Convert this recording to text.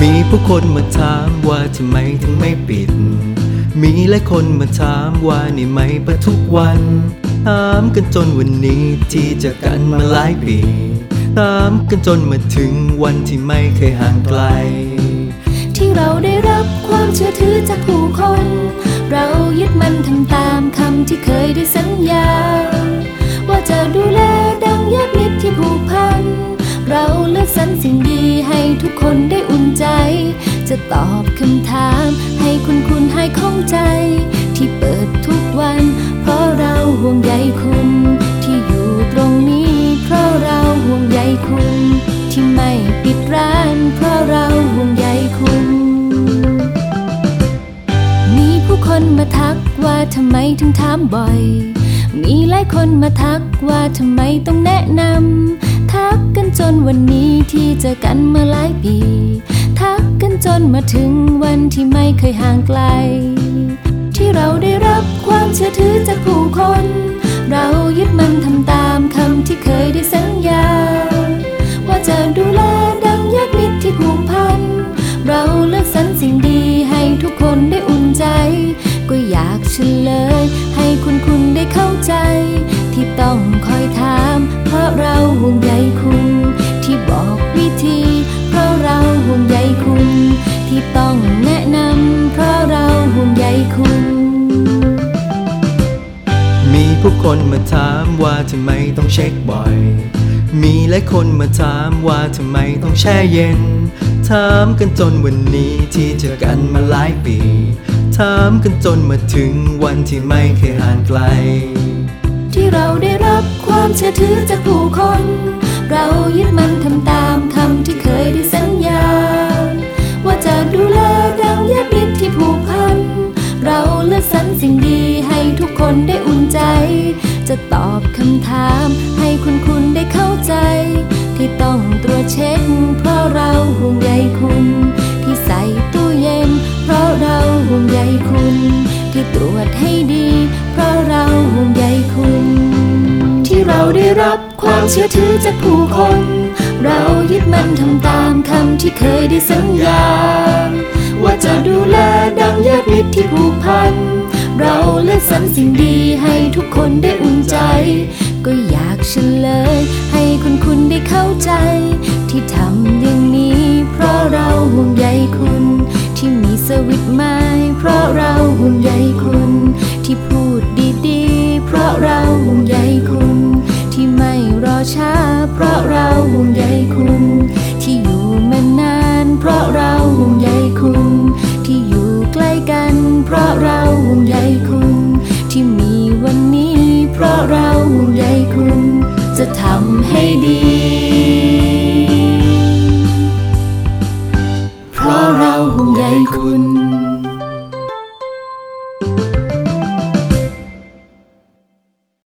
มีผู้คนมาถามว่าทำไมถึงไม่ปิด มีหลายคนมาถามว่านี่ไหมเปิดทุกวัน ถามกันจนวันนี้ที่เจะกันมาหลายปี ถามกันจนมาถึงวันที่ไม่เคยห่างไกล ที่เราได้รับความเชื่อถือจากผู้คน เรายึดมันทำตามคำที่เคยได้สัญญา ว่าจะดูแล ตอบคำถาม ให้คุณคุณให้ข้องใจ ที่เปิดทุกวัน เพราะเราห่วงใยคุณ ที่อยู่ตรงนี้ เพราะเราห่วงใยคุณ ที่ไม่ปิดร้าน เพราะเราห่วงใยคุณ มีผู้คนมาทักว่าทำไมถึงถามบ่อย มีหลายคนมาทักว่าทำไมต้องแนะนำทักกันจนวันนี้ที่เจอกันเมื่อหลายปี จนมาถึงวันที่ไม่เคยห่างไกล ที่เราได้รับความเชื่อถือจากผู้คน เรายึดมันทำตามคำที่เคยได้สัญญา ว่าจะดูแลดังญาติมิตรที่ผูกพัน เราเลือกสรรสิ่งดีให้ทุกคนได้อุ่นใจ ก็อยากเฉลย คนมาถามว่าทำไมต้องเช็คบ่อย มีหลายคนมาถามว่าทำไมต้องแช่เย็น ถามกันจนวันนี้ที่เจอกันมาหลายปี ถามกันจนมาถึงวันที่ไม่เคยห่างไกล ที่เราได้รับความเชื่อถือจากผู้คน เรายึดมันทำตามคำที่เคยได้สัญญา ว่าจะดูแลดังญาติมิตรที่ผูกพัน เราเลือกสรรสิ่งดี คนได้อุ่นใจ จะตอบคำถาม ให้คุณคุณได้เข้าใจ ที่ต้องตรวจเช็ค เพราะเราห่วงใยคุณ ที่ใส่ตู้เย็น เพราะเราห่วงใยคุณ ที่ตรวจให้ดี เพราะเราห่วงใยคุณ ที่เราได้รับความเชื่อถือจากผู้คน เรายึดมันทำตามคำที่เคยได้สัญญาว่าจะดูแลดังญาติมิตรที่ผูกพัน สรรสิ่งดีให้ทุกคนได้อุ่นใจ ก็อยากเฉลย ให้คุณคุณได้เข้าใจ ที่ทำอย่างนี้ เพราะเราห่วงใยคุณ ที่มีสวิตไม้เพราะเราห่วงใยคุณ ที่พูดดีๆ เพราะเราห่วงใยคุณ ที่ไม่รอช้า เพราะเรา ทำให้ดี เพราะเราห่วงใยคุณ